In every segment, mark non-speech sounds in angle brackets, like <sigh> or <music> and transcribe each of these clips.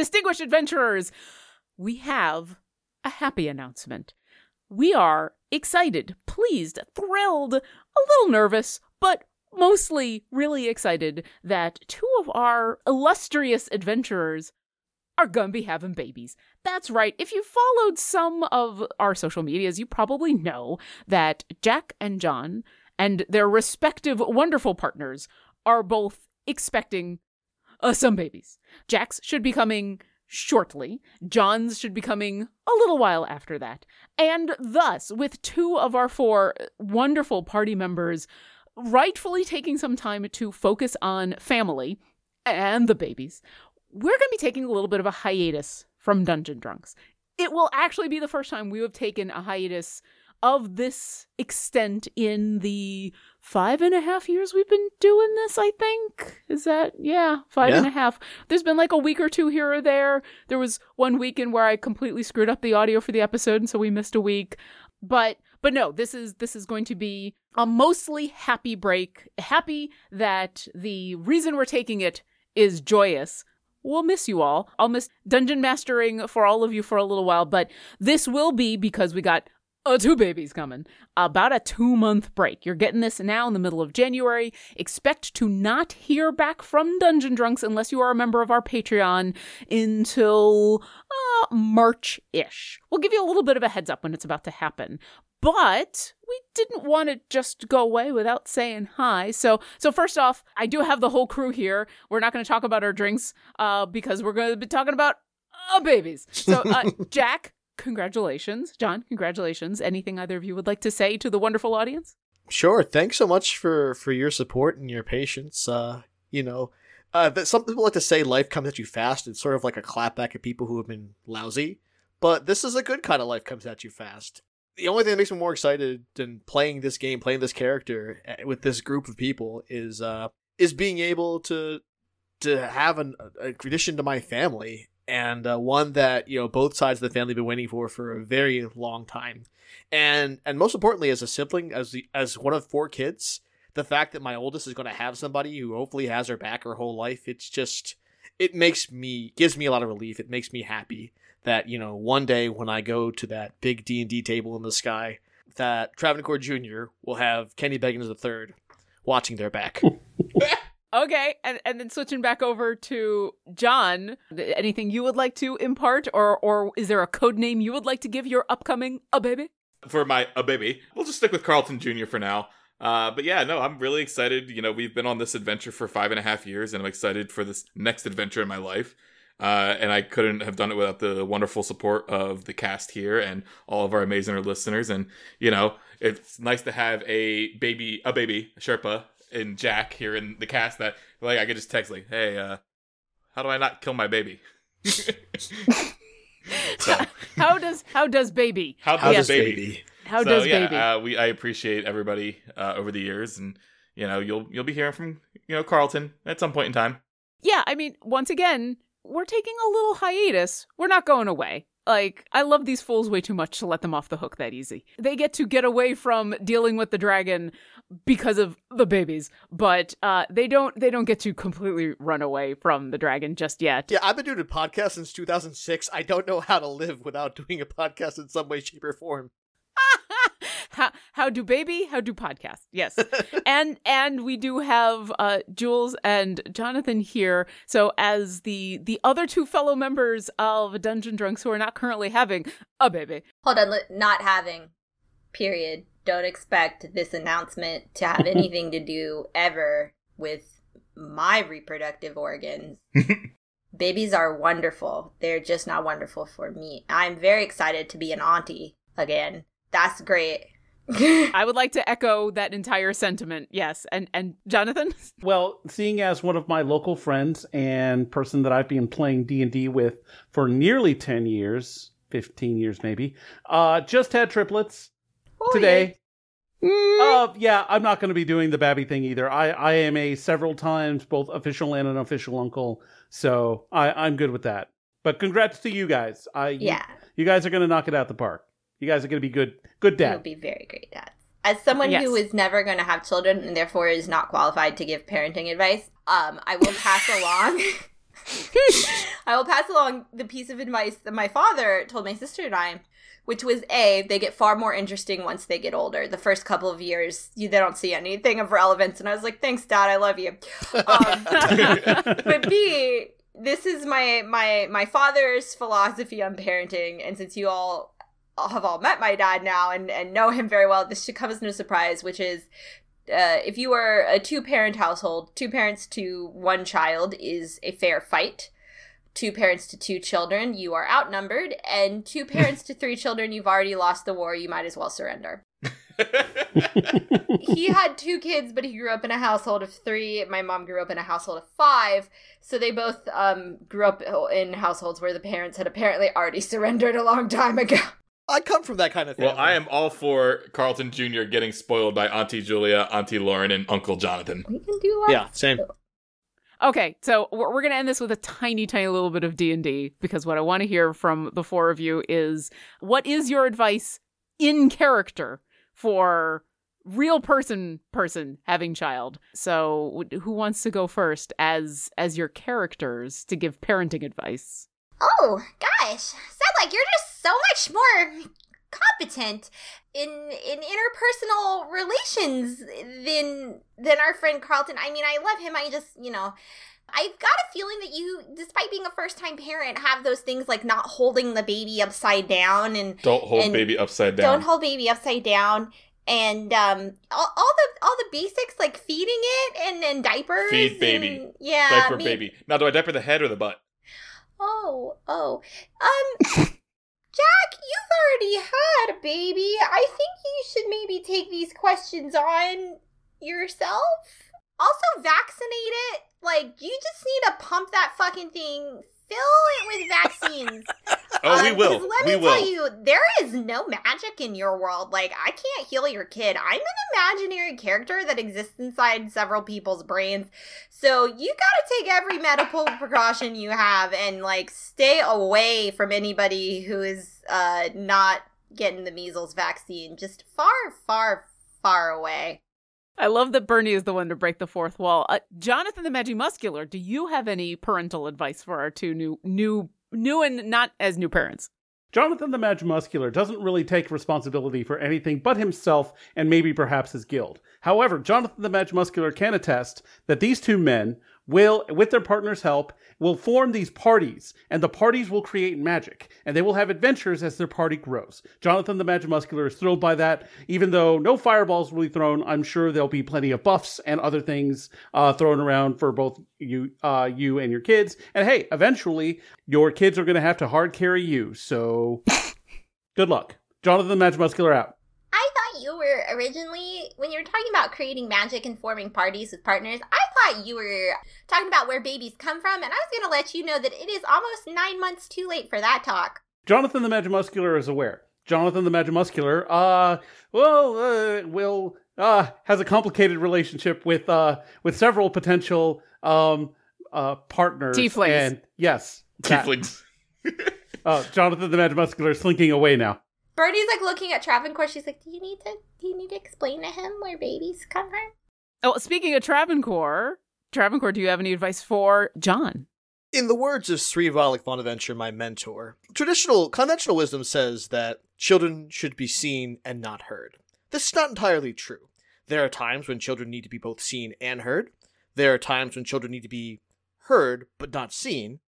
distinguished adventurers, we have a happy announcement. We are excited, pleased, thrilled, a little nervous, but mostly really excited that two of our illustrious adventurers are gonna be having babies. That's right. If you followed some of our social medias, you probably know that Jack and John and their respective wonderful partners are both expecting uh, some babies. Jack's should be coming shortly. John's should be coming a little while after that. And thus, with two of our four wonderful party members rightfully taking some time to focus on family and the babies, we're going to be taking a little bit of a hiatus from Dungeon Drunks. It will actually be the first time we have taken a hiatus of this extent in the five and a half years we've been doing this, I think. Is that, yeah, five and a half. Yeah. There's been like a week or two here or there. There was one weekend where I completely screwed up the audio for the episode, and so we missed a week. But but no, this is this is going to be a mostly happy break. Happy that the reason we're taking it is joyous. We'll miss you all. I'll miss dungeon mastering for all of you for a little while, but this will be because we got uh, two babies coming. About a two month break. You're getting this now in the middle of January. Expect to not hear back from Dungeon Drunks unless you are a member of our Patreon until uh, March ish. We'll give you a little bit of a heads up when it's about to happen. But we didn't want to just go away without saying hi. So, so first off, I do have the whole crew here. We're not going to talk about our drinks uh, because we're going to be talking about uh, babies. So, uh, <laughs> Jack, congratulations. John, congratulations. Anything either of you would like to say to the wonderful audience? Sure. Thanks so much for for your support and your patience. Uh, you know, uh, that some people like to say life comes at you fast. It's sort of like a clapback at people who have been lousy. But this is a good kind of life comes at you fast. The only thing that makes me more excited than playing this game, playing this character eh, with this group of people is uh is being able to to have an, a addition to my family and uh, one that you know both sides of the family have been waiting for for a very long time. And and most importantly as a sibling as the as one of four kids the fact that my oldest is going to have somebody who hopefully has her back her whole life it's just it makes me gives me a lot of relief. It makes me happy that you know one day when i go to that big d&d table in the sky that travancore jr will have kenny baggins third watching their back <laughs> Okay, and and then switching back over to John, anything you would like to impart, or or is there a code name you would like to give your upcoming a baby? for my a baby. We'll just stick with Carlton Jr. for now. Uh, but yeah, no, I'm really excited. You know, we've been on this adventure for five and a half years, and I'm excited for this next adventure in my life. Uh, and I couldn't have done it without the wonderful support of the cast here and all of our amazing listeners. And you know, it's nice to have a baby, a baby Sherpa and Jack here in the cast that like I could just text like, "Hey, uh, how do I not kill my baby?" <laughs> so, How does how does baby? how does how does baby? baby How so, does yeah, baby? Uh, we I appreciate everybody uh, over the years, and you know you'll you'll be hearing from you know Carlton at some point in time. yeah, I mean, once again, we're taking a little hiatus. We're not going away. Like, I love these fools way too much to let them off the hook that easy. They get to get away from dealing with the dragon because of the babies, but uh, they don't. They don't get to completely run away from the dragon just yet. Yeah, I've been doing a podcast since 2006. I don't know how to live without doing a podcast in some way, shape, or form. How how do baby? How do podcast? Yes, <laughs> and and we do have uh, Jules and Jonathan here. So as the the other two fellow members of Dungeon Drunks who are not currently having a baby, Hold on, li- not having. Period. Don't expect this announcement to have <laughs> anything to do ever with my reproductive organs. <laughs> Babies are wonderful. They're just not wonderful for me. I'm very excited to be an auntie again. That's great. <laughs> I would like to echo that entire sentiment. Yes, and and Jonathan. <laughs> Well, seeing as one of my local friends and person that I've been playing D&D with for nearly 10 years, 15 years maybe, uh just had triplets Oh, today. Mm. Uh yeah, I'm not going to be doing the babby thing either. I I am a several times both official and unofficial uncle, so I I'm good with that. But congrats to you guys. I you- Yeah, you, guys are going to knock it out the park. You guys are going to be good good you'll dad. be very great dads. As someone Yes. who is never going to have children and therefore is not qualified to give parenting advice, um, I will pass <laughs> along <laughs> I will pass along the piece of advice that my father told my sister and I, which was A, they get far more interesting once they get older. The first couple of years, you, they don't see anything of relevance. And I was like, thanks, Dad, I love you. Um, <laughs> but B, this is my my my father's philosophy on parenting, and since you all have all met my dad now and, and know him very well, this should come as no surprise, which is uh, if you are a two parent household, two parents to one child is a fair fight. Two parents to two children, you are outnumbered. And two <laughs> parents to three children, you've already lost the war. You might as well surrender. <laughs> he had two kids, but he grew up in a household of three. My mom grew up in a household of five. So they both um, grew up in households where the parents had apparently already <laughs> surrendered a long time ago. I come from that kind of thing. Well, I am all for Carlton Jr. getting spoiled by Auntie Julia, Auntie Lauren, and Uncle Jonathan. We can do lots Yeah, same. Okay, so we're, we're going to end this with a tiny, tiny little bit of D and D because what I want to hear from the four of you is what is your advice in character for real person person having child. So who wants to go first as as your characters to give parenting advice? Oh, gosh. Sound like you're just so much more competent in in interpersonal relations than than our friend Carlton. I mean, I love him. I just, you know, I've got a feeling that you, despite being a first time parent, have those things like not holding the baby upside down and Don't hold And baby upside down. don't hold baby upside down and um all, all the all the basics like feeding it and and diapers Feed baby. and- yeah diaper me- baby. Now, do I diaper the head or the butt? Oh, oh. Um, <laughs> Jack, you've already had a baby. I think you should maybe take these questions on yourself. Also, vaccinate it. Like, you just need to pump that fucking thing. Fill it with vaccines. <laughs> <laughs> Oh, we Um, will. 'cause Let we me will. tell you, there is no magic in your world. Like, I can't heal your kid. I'm an imaginary character that exists inside several people's brains. So you gotta take every medical <laughs> precaution you have and like stay away from anybody who is uh not getting the measles vaccine. Just far, far, far away. I love that Bernie is the one to break the fourth wall. Uh, Jonathan the Magimuscular, do you have any parental advice for our two new new new and not as new parents? Jonathan the Magimuscular doesn't really take responsibility for anything but himself and maybe perhaps his guild. However, Jonathan the Magimuscular can attest that these two men will, with their partner's help, will form these parties, and the parties will create magic, and they will have adventures as their party grows. Jonathan the Magimuscular is thrilled by that. Even though no fireballs will be thrown, I'm sure there'll be plenty of buffs and other things uh, thrown around for both you, uh, you and your kids. And hey, eventually, your kids are going to have to hard carry you. So, <laughs> good luck, Jonathan the Magimuscular out. I thought were originally, when you were talking about creating magic and forming parties with partners, I thought you were talking about where babies come from, and I was going to let you know that it is almost nine months too late for that talk. Jonathan the Magimuscular is aware. Jonathan the Magimuscular, uh, well, uh, will uh has a complicated relationship with uh with several potential um uh partners. Tieflings. And yes, that. Tieflings. <laughs> Uh, Jonathan the Magimuscular is slinking away now. Bernie's like looking at Travancore. She's like, "Do you need to? Do you need to explain to him where babies come from?" Oh, speaking of Travancore, Travancore, do you have any advice for John? In the words of Sri Valik Bonaventure, my mentor, traditional conventional wisdom says that children should be seen and not heard. This is not entirely true. There are times when children need to be both seen and heard. There are times when children need to be heard but not seen.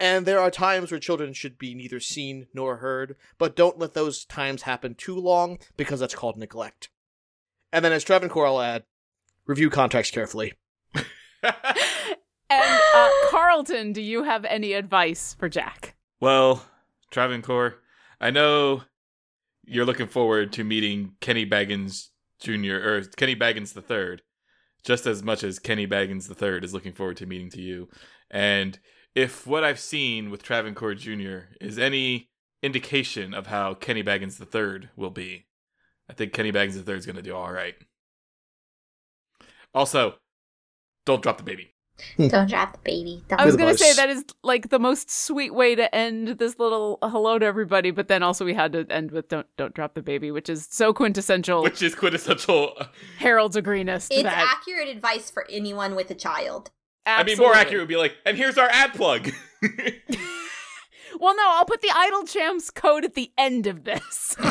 And there are times where children should be neither seen nor heard, but don't let those times happen too long because that's called neglect. And then as Travancore, I'll add, review contracts carefully. <laughs> And uh, <laughs> Carlton, do you have any advice for Jack? Well, Travancore, I know you're looking forward to meeting Kenny Baggins Jr. or Kenny Baggins the Third, just as much as Kenny Baggins the Third is looking forward to meeting to you. And if what I've seen with Travancore Jr. is any indication of how Kenny Baggins the Third will be, I think Kenny Baggins the Third is going to do all right. Also, don't drop the baby. Hmm. Don't drop the baby. Don't. I was going to say that is like the most sweet way to end this little hello to everybody, but then also we had to end with don't don't drop the baby, which is so quintessential Which is quintessential. Uh, Harold's agreeness to it's that. accurate advice for anyone with a child. I mean, more Absolutely. accurate would be like, and here's our ad plug. <laughs> Well, no, I'll put the Idle Champs code at the end of this. <laughs> <laughs>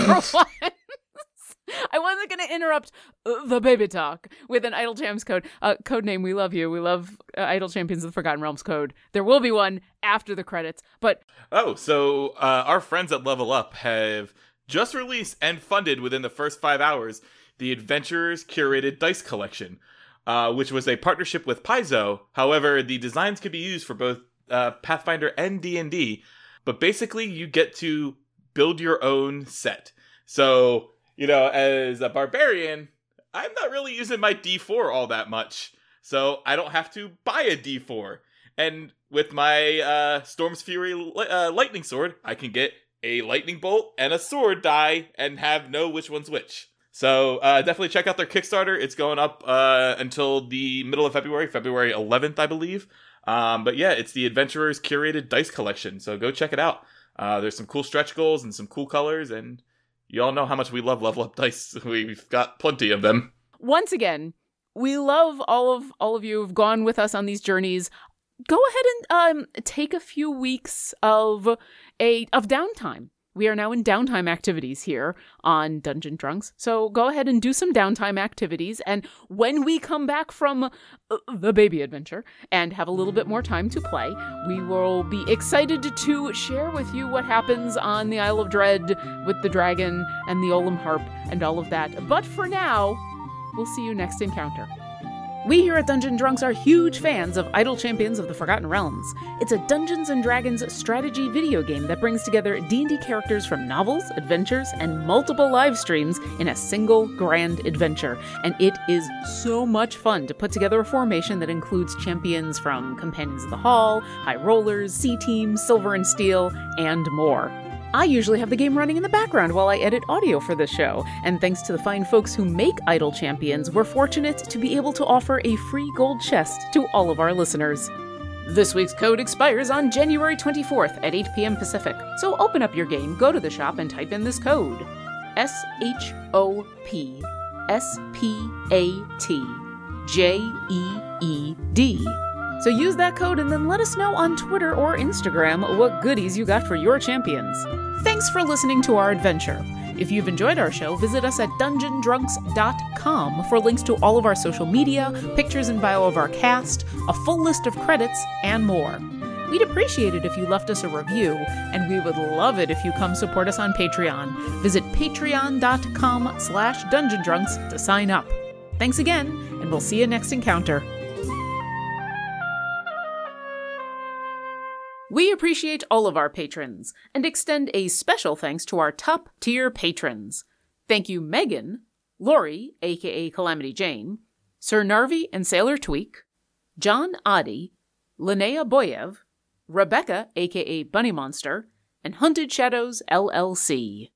I wasn't going to interrupt uh, the baby talk with an Idle Champs code. Uh, code name, we love you. We love uh, Idle Champions of the Forgotten Realms code. There will be one after the credits, but oh, so uh, our friends at Level Up have just released and funded within the first five hours the Adventurers Curated Dice Collection, uh, which was a partnership with Paizo. However, the designs could be used for both uh, Pathfinder and D and D, but basically you get to build your own set. So you know, as a barbarian, I'm not really using my D4 all that much, so I don't have to buy a D4. And with my uh, Storm's Fury li- uh, lightning sword, I can get a lightning bolt and a sword die and have know which one's which. So uh, definitely check out their Kickstarter. It's going up uh, until the middle of February, February 11th, I believe. Um, but yeah, it's the Adventurers Curated Dice Collection. So go check it out. Uh, there's some cool stretch goals and some cool colors, and you all know how much we love level up dice. <laughs> We've got plenty of them. once again, we love all of all of you who've gone with us on these journeys. Go ahead and um, take a few weeks of a of downtime. We are now in downtime activities here on Dungeon Drunks. So go ahead and do some downtime activities. And when we come back from uh, the baby adventure and have a little bit more time to play, we will be excited to share with you what happens on the Isle of Dread with the dragon and the Olim harp and all of that. But for now, we'll see you next encounter. We here at Dungeon Drunks are huge fans of Idle Champions of the Forgotten Realms. It's a Dungeons and Dragons strategy video game that brings together D&D characters from novels, adventures, and multiple live streams in a single grand adventure. And it is so much fun to put together a formation that includes champions from Companions of the Hall, High Rollers, C Team, Silver and Steel, and more. I usually have the game running in the background while I edit audio for this show, and thanks to the fine folks who make Idle Champions, we're fortunate to be able to offer a free gold chest to all of our listeners. This week's code expires on January 24th at 8 p.m. Pacific, so open up your game, go to the shop, and type in this code S H O P S P A T J E E D. So use that code and then let us know on Twitter or Instagram what goodies you got for your champions. Thanks for listening to our adventure. If you've enjoyed our show, visit us at dungeondrunks.com for links to all of our social media, pictures and bio of our cast, a full list of credits, and more. We'd appreciate it if you left us a review, and we would love it if you come support us on Patreon. Visit patreon.com slash dungeondrunks to sign up. Thanks again, and we'll see you next encounter. We appreciate all of our patrons and extend a special thanks to our top tier patrons. Thank you, Megan, Lori, aka Calamity Jane, Sir Narvi and Sailor Tweak, John Adi, Linnea Boyev, Rebecca, aka Bunny Monster, and Hunted Shadows LLC.